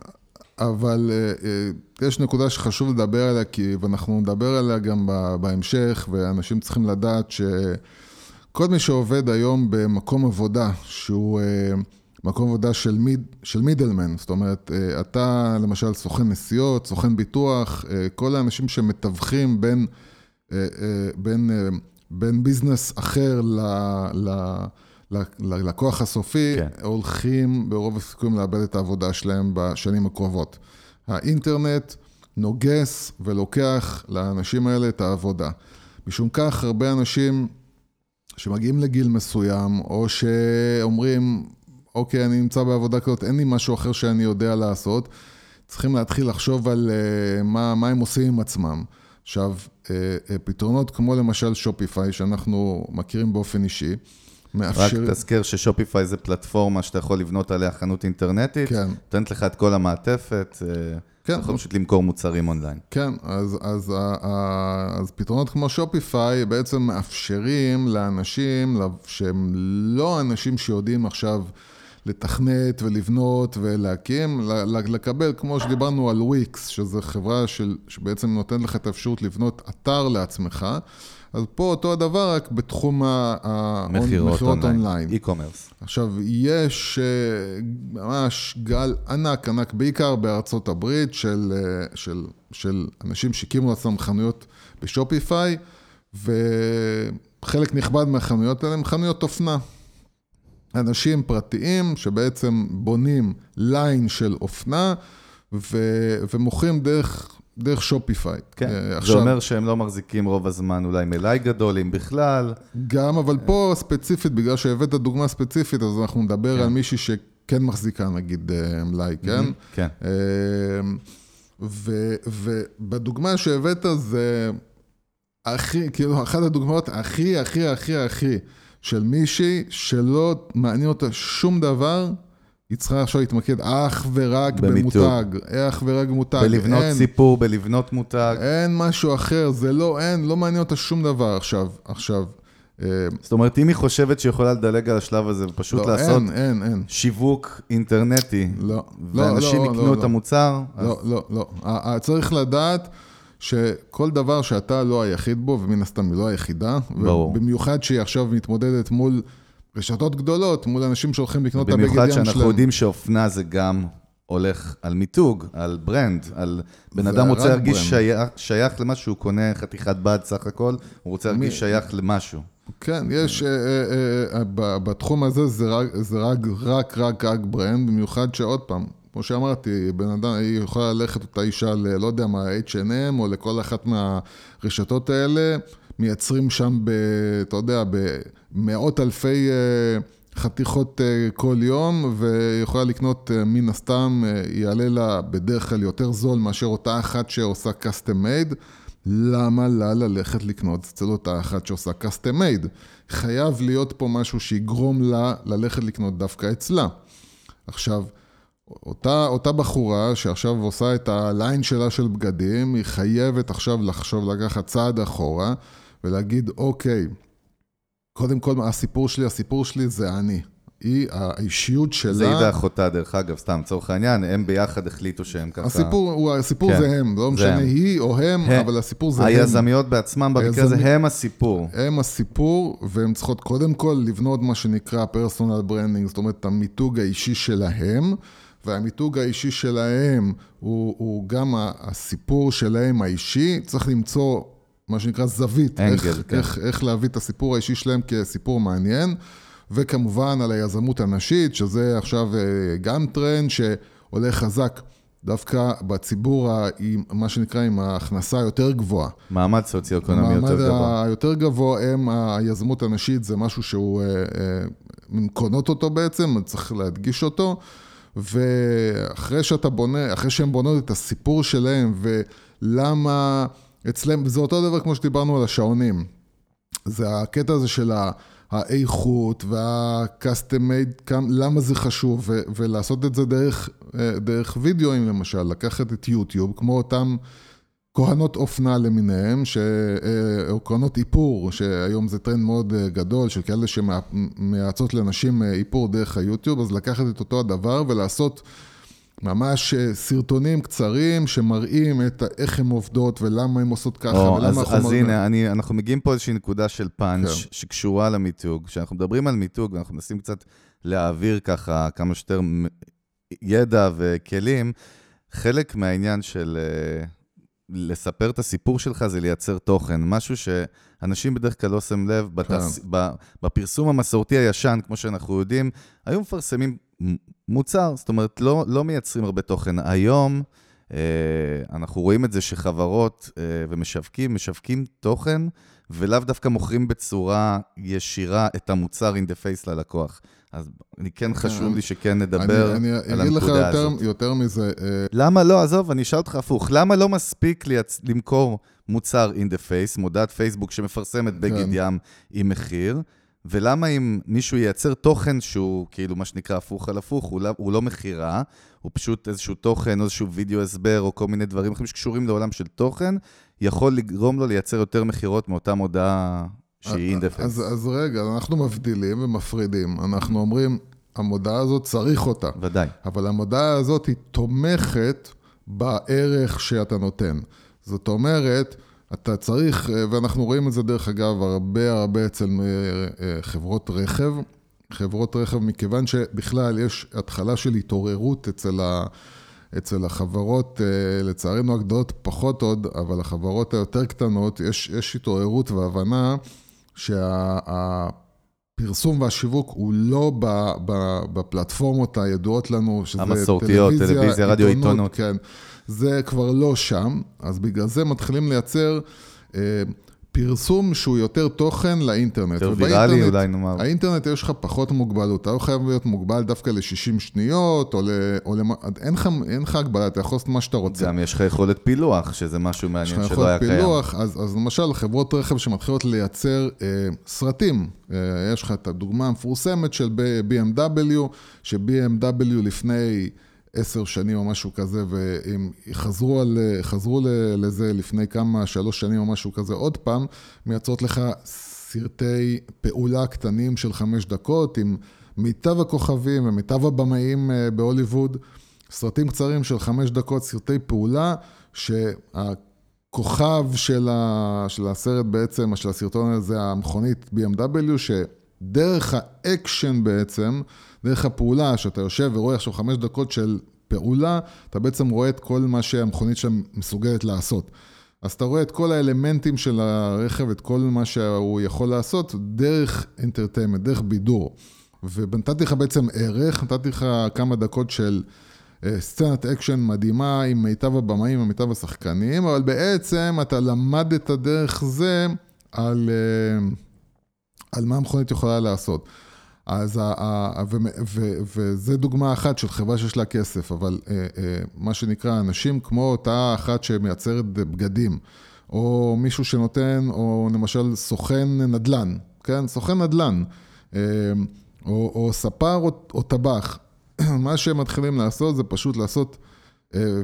אבל אה, אה, יש נקודה שחשוב לדבר עליה, כי, ואנחנו נדבר עליה גם בהמשך, ואנשים צריכים לדעת שכל מי שעובד היום במקום עבודה, שהוא מקום עבודה של, מיד, של מידלמן, זאת אומרת, אתה למשל סוכן נסיעות, סוכן ביטוח, כל האנשים שמתווכים בין, בין, אה, בין ביזנס אחר ל... ל ל- ללקוח הסופי. כן. הולכים ברוב הסיכויים לאבד את העבודה שלהם בשנים הקרובות. האינטרנט נוגס ולוקח לאנשים האלה את העבודה. משום כך, הרבה אנשים שמגיעים לגיל מסוים, או שאומרים, אוקיי, אני נמצא בעבודה כזאת, אין לי משהו אחר שאני יודע לעשות, צריכים להתחיל לחשוב על uh, מה, מה הם עושים עם עצמם. עכשיו, uh, uh, פתרונות כמו למשל שופיפיי, שאנחנו מכירים באופן אישי, רק מאפשרים... תזכר ששופיפיי זה פלטפורמה שאתה יכול לבנות עליה חנות אינטרנטית, כן. נותנת לך את כל המעטפת, אה, כן. אתה יכול פשוט למכור מוצרים אונליין. כן, אז, אז, ה- אז פתרונות כמו שופיפיי בעצם מאפשרים לאנשים שהם לא אנשים שיודעים עכשיו לתכנת ולבנות ולהקים, לקבל, כמו שדיברנו על וויקס, שזו חברה של, שבעצם נותנת לך את האפשרות לבנות אתר לעצמך, אז פה אותו הדבר, רק בתחום ה- ה- מכירות אונליין, e-commerce. עכשיו, יש אה, ממש גל ענק ענק, בעיקר בארצות הברית, של, אה, של, של אנשים שהקימו לעצמם חנויות בשופיפיי, וחלק נכבד מהחנויות האלה הם חנויות אופנה. אנשים פרטיים שבעצם בונים ליין של אופנה ו, ומוכרים דרך, דרך שופיפיי. כן, אה, זה אומר שהם לא מחזיקים רוב הזמן אולי מלאי גדול, אם בכלל. גם, אבל פה ספציפית, בגלל שהבאת דוגמה ספציפית, אז אנחנו נדבר כן. על מישהי שכן מחזיקה, נגיד, אה, מלאי, כן? כן. אה, ו- ובדוגמה שהבאת זה הכי, כאילו, אחת הדוגמאות הכי, הכי, הכי, הכי של מישהי שלא מעניין אותה שום דבר, היא צריכה עכשיו להתמקד אך ורק במיתוג. במותג, אך ורק במותג. בלבנות אין- סיפור, בלבנות מותג. אין משהו אחר, זה לא, אין, לא מעניין אותה שום דבר עכשיו, עכשיו. אה, זאת אומרת, אם היא חושבת שהיא יכולה לדלג על השלב הזה ופשוט לא, לעשות אין, אין, אין. שיווק אינטרנטי, לא, ואנשים לא, יקנו לא, את לא. המוצר, אז לא, לא, לא. צריך לדעת שכל דבר שאתה לא היחיד בו, ומן הסתם היא לא היחידה, ברור. ובמיוחד שהיא עכשיו מתמודדת מול רשתות גדולות, מול אנשים שהולכים לקנות את הבגד במיוחד ים שאנחנו שלהם. יודעים שאופנה זה גם הולך על מיתוג, על brand, על בן אדם רוצה להרגיש brand. שייך, שייך למשהו, הוא קונה חתיכת בד סך הכל, הוא רוצה להרגיש שייך למשהו. כן, יש, אה, אה, אה, ב- בתחום הזה זה רק, זה רק, רק, רק, רק brand, במיוחד שעוד פעם, כמו שאמרתי, בן אדם, היא יכולה ללכת אותה אישה ל... לא יודע מה, H&M, או לכל אחת מהרשתות האלה, מייצרים שם, ב, אתה יודע, במאות אלפי אה, חתיכות אה, כל יום, ויכולה לקנות אה, מן הסתם, יעלה לה בדרך כלל יותר זול מאשר אותה אחת שעושה custom made. למה לה ללכת לקנות אצל אותה אחת שעושה custom made? חייב להיות פה משהו שיגרום לה ללכת לקנות דווקא אצלה. עכשיו, אותה, אותה בחורה שעכשיו עושה את הליין שלה של בגדים, היא חייבת עכשיו לחשוב, לקחת צעד אחורה ולהגיד, אוקיי, קודם כל הסיפור שלי, הסיפור שלי זה אני. היא, האישיות שלה... זה היא ואחותה, דרך אגב, סתם, לצורך העניין, הם ביחד החליטו שהם ככה... הסיפור, הוא, הסיפור כן, זה הם, לא זה משנה הם. היא או הם, הם. אבל הסיפור זה הם. היזמיות בעצמם, במקרה הזה, הם הסיפור. הם הסיפור, והן צריכות קודם כל לבנות מה שנקרא personal branding, זאת אומרת, המיתוג האישי שלהם, והמיתוג האישי שלהם הוא, הוא גם הסיפור שלהם האישי, צריך למצוא מה שנקרא זווית, אנגל, איך, כן. איך, איך להביא את הסיפור האישי שלהם כסיפור מעניין, וכמובן על היזמות הנשית, שזה עכשיו אה, גם טרנד שעולה חזק. דווקא בציבור, עם, מה שנקרא, עם ההכנסה היותר גבוהה. מעמד סוציו-אקונומי המעמד יותר גבוה. היותר גבוה הם היזמות הנשית, זה משהו שהוא אה, אה, הן קונות אותו בעצם, צריך להדגיש אותו. ואחרי שאתה בונה, אחרי שהן בונות את הסיפור שלהם ולמה אצלם, זה אותו דבר כמו שדיברנו על השעונים. זה הקטע הזה של האיכות וה-custom made, למה זה חשוב, ו- ולעשות את זה דרך, דרך וידאוים למשל, לקחת את יוטיוב, כמו אותם כהנות אופנה למיניהם, ש... או כהנות איפור, שהיום זה טרנד מאוד גדול, של כאלה שמייעצות לנשים איפור דרך היוטיוב, אז לקחת את אותו הדבר ולעשות ממש סרטונים קצרים שמראים את איך הן עובדות ולמה הן עושות ככה או, ולמה. אז, אז הנה, אני, אנחנו מגיעים פה לאיזושהי נקודה של פאנץ' כן. שקשורה למיתוג. כשאנחנו מדברים על מיתוג, ואנחנו מנסים קצת להעביר ככה כמה שיותר ידע וכלים, חלק מהעניין של לספר את הסיפור שלך זה לייצר תוכן, משהו שאנשים בדרך כלל לא שמים לב, כן. בתס... בפרסום המסורתי הישן, כמו שאנחנו יודעים, היו מפרסמים מוצר, זאת אומרת, לא, לא מייצרים הרבה תוכן. היום אנחנו רואים את זה שחברות אה, ומשווקים, משווקים תוכן, ולאו דווקא מוכרים בצורה ישירה את המוצר in the face ללקוח. אז אני כן חשוב לי שכן נדבר אני, אני על הנקודה הזאת. אני אגיד לך יותר, מזה. אה... למה לא, עזוב, אני אשאל אותך הפוך. למה לא מספיק ליצ... למכור מוצר in the face, מודעת פייסבוק שמפרסמת בגד כן. ים עם מחיר? ולמה אם מישהו ייצר תוכן שהוא כאילו מה שנקרא הפוך על הפוך, הוא לא, הוא לא מכירה, הוא פשוט איזשהו תוכן או איזשהו וידאו הסבר או כל מיני דברים אחרים שקשורים לעולם של תוכן, יכול לגרום לו לייצר יותר מכירות מאותה מודעה שהיא אינדפנס. אז, אז רגע, אנחנו מבדילים ומפרידים. אנחנו אומרים, המודעה הזאת צריך אותה. ודאי. אבל המודעה הזאת היא תומכת בערך שאתה נותן. זאת אומרת, אתה צריך, אה, ואנחנו רואים את זה דרך אגב הרבה הרבה אצל אה, אה, חברות רכב, חברות רכב, מכיוון שבכלל יש התחלה של התעוררות אצל, ה, אצל החברות, לצערנו הגדולות פחות עוד, אבל החברות היותר קטנות, יש, יש התעוררות והבנה שהפרסום והשיווק הוא לא בפלטפורמות הידועות לנו, שזה המסורתיות, טלוויזיה, טלוויזיה רדיו, עיתונות. כן. זה כבר לא שם, אז בגלל זה מתחילים לייצר אה, פרסום שהוא יותר תוכן לאינטרנט. יותר ויראלי אולי נאמר. האינטרנט יש לך פחות מוגבלות, אתה לא חייב להיות מוגבל דווקא ל-60 שניות, או, ל, או למ... אין, לך, הגבלה, אתה יכול לעשות מה שאתה רוצה. גם יש לך יכולת פילוח, שזה משהו מעניין שלא היה קיים. יש לך יכולת פילוח, אז, אז למשל חברות רכב שמתחילות לייצר אה, סרטים, אה, יש לך את הדוגמה המפורסמת של BMW, ש-BMW לפני... עשר שנים או משהו כזה, והם חזרו, על, חזרו לזה לפני כמה, שלוש שנים או משהו כזה. עוד פעם, מייצרות לך סרטי פעולה קטנים של חמש דקות, עם מיטב הכוכבים ומיטב הבמאים אה, בהוליווד, סרטים קצרים של חמש דקות, סרטי פעולה, שהכוכב של, ה, של הסרט בעצם, של הסרטון הזה, זה המכונית BMW, שדרך האקשן בעצם, דרך הפעולה, שאתה יושב ורואה עכשיו חמש דקות של פעולה, אתה בעצם רואה את כל מה שהמכונית שם מסוגלת לעשות. אז אתה רואה את כל האלמנטים של הרכב, את כל מה שהוא יכול לעשות, דרך entertainment, דרך בידור. ונתתי לך בעצם ערך, נתתי לך כמה דקות של אה, סצנת אקשן מדהימה עם מיטב הבמאים ומיטב השחקנים, אבל בעצם אתה למדת דרך זה על, אה, על מה המכונית יכולה לעשות. אז ה, ה, ו, ו, וזה דוגמה אחת של חברה שיש לה כסף, אבל אה, אה, מה שנקרא, אנשים כמו אותה אחת שמייצרת בגדים, או מישהו שנותן, או למשל סוכן נדל"ן, כן? סוכן נדל"ן, אה, או, או ספר או, או טבח, מה שהם מתחילים לעשות זה פשוט לעשות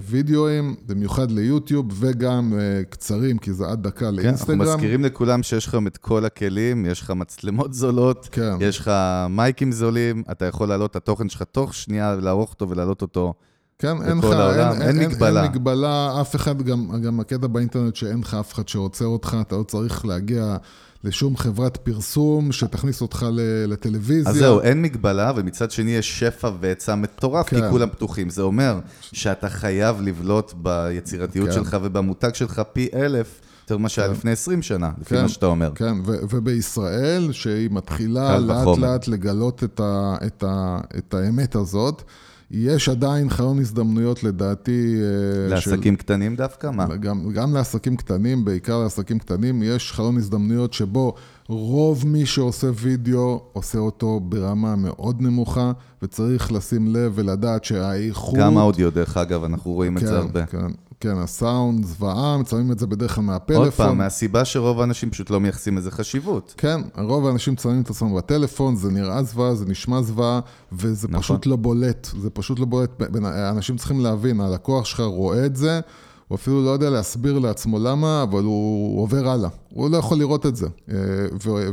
וידאוים, במיוחד ליוטיוב, וגם אה, קצרים, כי זה עד דקה לאינסטגרם. כן, אנחנו מזכירים לכולם שיש לכם את כל הכלים, יש לך מצלמות זולות, כן. יש לך מייקים זולים, אתה יכול להעלות את התוכן שלך תוך שנייה, לערוך אותו ולהעלות אותו. כן, אין לך, אין, אין, אין מגבלה. אין מגבלה, אף אחד, גם, גם הקטע באינטרנט שאין לך אף אחד שעוצר אותך, אתה לא צריך להגיע לשום חברת פרסום שתכניס אותך לטלוויזיה. אז זהו, אין מגבלה, ומצד שני יש שפע והיצע מטורף, כן. כי כולם פתוחים. זה אומר שאתה חייב לבלוט ביצירתיות כן. שלך ובמותג שלך פי אלף. יותר ממה שהיה כן. לפני 20 שנה, לפי כן, מה שאתה אומר. כן, ובישראל, שהיא מתחילה לאט בחומר. לאט לגלות את, ה- את, ה- את האמת הזאת, יש עדיין חלון הזדמנויות לדעתי. אה, לעסקים של... קטנים דווקא? מה? גם, גם לעסקים קטנים, בעיקר לעסקים קטנים, יש חלון הזדמנויות שבו רוב מי שעושה וידאו עושה אותו ברמה מאוד נמוכה, וצריך לשים לב ולדעת שהאיכות... גם האודיו, דרך אגב, אנחנו רואים כן, את זה כן, הרבה. כן, כן, הסאונד זוועה, מצלמים את זה בדרך כלל מהפלאפון. עוד פעם, מהסיבה שרוב האנשים פשוט לא מייחסים לזה חשיבות. כן, רוב האנשים מצלמים את עצמם בטלפון, זה נראה זוועה, זה נשמע זוועה, וזה נכון. פשוט לא בולט, זה פשוט לא בולט. אנשים צריכים להבין, הלקוח שלך רואה את זה, הוא אפילו לא יודע להסביר לעצמו למה, אבל הוא עובר הלאה. הוא לא יכול לראות את זה. אה,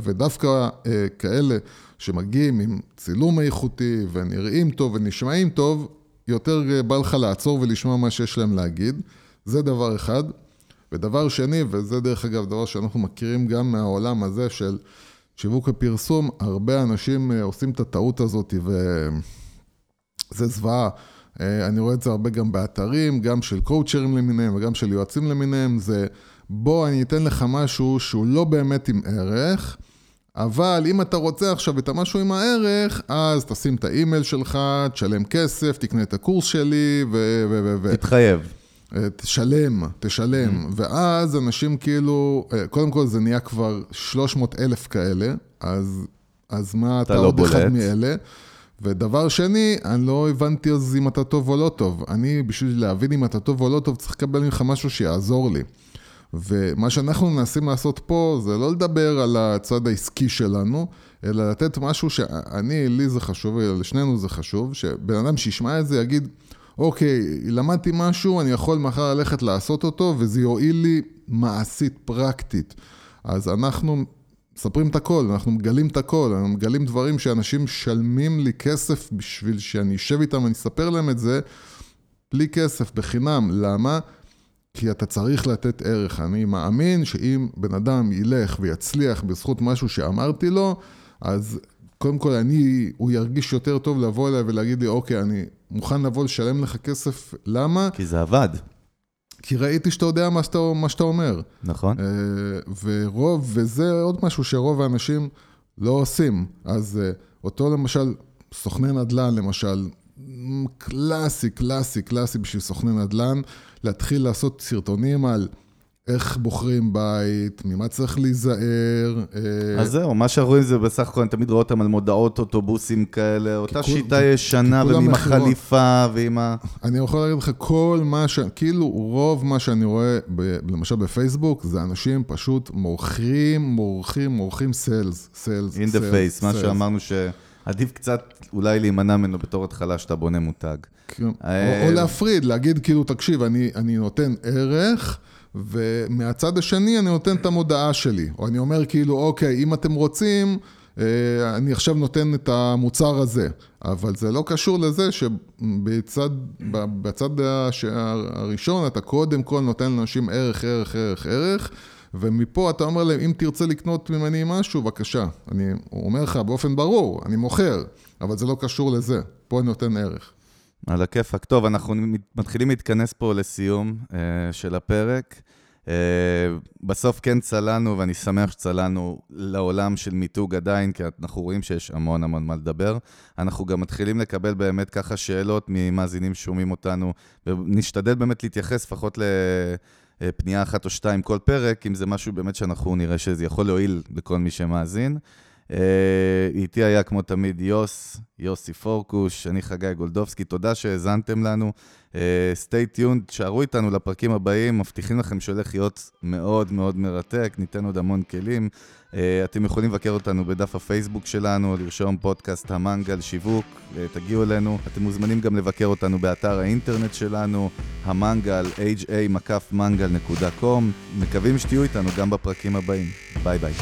ודווקא אה, כאלה שמגיעים עם צילום איכותי ונראים טוב ונשמעים טוב, יותר אה, בא לך לעצור ולשמוע מה שיש להם להגיד. זה דבר אחד. ודבר שני, וזה דרך אגב דבר שאנחנו מכירים גם מהעולם הזה של שיווק ופרסום, הרבה אנשים עושים את הטעות הזאת וזה זוועה. אה, אני רואה את זה הרבה גם באתרים, גם של קואוצ'רים למיניהם וגם של יועצים למיניהם, זה בוא אני אתן לך משהו שהוא לא באמת עם ערך, אבל אם אתה רוצה עכשיו את המשהו עם הערך, אז תשים את האימייל שלך, תשלם כסף, תקנה את הקורס שלי ו... ו, ו תתחייב. אה, תשלם, תשלם, mm. ואז אנשים כאילו, אה, קודם כל זה נהיה כבר 300 אלף כאלה, אז, אז מה אתה, אתה לא עוד בולט. אחד מאלה? ודבר שני, אני לא הבנתי אז אם אתה טוב או לא טוב. אני, בשביל להבין אם אתה טוב או לא טוב, צריך לקבל ממך משהו שיעזור לי. ומה שאנחנו מנסים לעשות פה, זה לא לדבר על הצד העסקי שלנו, אלא לתת משהו שאני, לי זה חשוב, לשנינו זה חשוב, שבן אדם שישמע את זה יגיד, אוקיי, למדתי משהו, אני יכול מחר ללכת לעשות אותו, וזה יועיל לי מעשית, פרקטית. אז אנחנו מספרים את הכל, אנחנו מגלים את הכל, אנחנו מגלים דברים שאנשים משלמים לי כסף בשביל שאני אשב איתם ואני אספר להם את זה, בלי כסף, בחינם. למה? כי אתה צריך לתת ערך. אני מאמין שאם בן אדם ילך ויצליח בזכות משהו שאמרתי לו, אז קודם כל אני, הוא ירגיש יותר טוב לבוא אליי ולהגיד לי, אוקיי, אני מוכן לבוא לשלם לך כסף, למה? כי זה עבד. כי ראיתי שאתה יודע מה שאתה, מה שאתה אומר. נכון. אה, ורוב, וזה עוד משהו שרוב האנשים לא עושים. אז אה, אותו למשל, סוכני נדל"ן למשל, קלאסי, קלאסי, קלאסי בשביל סוכני נדל"ן, להתחיל לעשות סרטונים על... איך בוחרים בית, ממה צריך להיזהר. אה, אז זהו, מה שאנחנו רואים זה בסך הכל, אני תמיד רואה אותם על מודעות אוטובוסים כאלה, אותה שיטה ישנה ועם החליפה ועם ה... אני יכול להגיד לך, כל מה ש... כאילו, רוב מה שאני רואה, למשל בפייסבוק, זה אנשים פשוט מורחים, מורחים, מורחים סיילס, סיילס, In the face, מה שאמרנו שעדיף קצת אולי להימנע ממנו בתור התחלה שאתה בונה מותג. כן. אה, או להפריד, להגיד כאילו, תקשיב, אני נותן ערך. ומהצד השני אני נותן את המודעה שלי, או אני אומר כאילו, אוקיי, אם אתם רוצים, אה, אני עכשיו נותן את המוצר הזה, אבל זה לא קשור לזה שבצד בצד הראשון אתה קודם כל נותן לאנשים ערך, ערך, ערך, ערך, ומפה אתה אומר להם, אם תרצה לקנות ממני משהו, בבקשה. אני אומר לך באופן ברור, אני מוכר, אבל זה לא קשור לזה, פה אני נותן ערך. על הכיפאק. טוב, אנחנו מתחילים להתכנס פה לסיום uh, של הפרק. Uh, בסוף כן צללנו, ואני שמח שצללנו לעולם של מיתוג עדיין, כי אנחנו רואים שיש המון המון מה לדבר. אנחנו גם מתחילים לקבל באמת ככה שאלות ממאזינים ששומעים אותנו, ונשתדל באמת להתייחס לפחות לפנייה אחת או שתיים כל פרק, אם זה משהו באמת שאנחנו נראה שזה יכול להועיל לכל מי שמאזין. אה, איתי היה כמו תמיד יוס, יוסי פורקוש, אני חגי גולדובסקי, תודה שהאזנתם לנו. Stay uh, tuned, תשארו איתנו לפרקים הבאים, מבטיחים לכם שהולך להיות מאוד מאוד מרתק, ניתן עוד המון כלים. אה, אתם יכולים לבקר אותנו בדף הפייסבוק שלנו, לרשום פודקאסט המנגל שיווק, תגיעו אלינו. אתם מוזמנים גם לבקר אותנו באתר האינטרנט שלנו, המנגל, ha-mangal.com. מקווים שתהיו איתנו גם בפרקים הבאים. ביי ביי.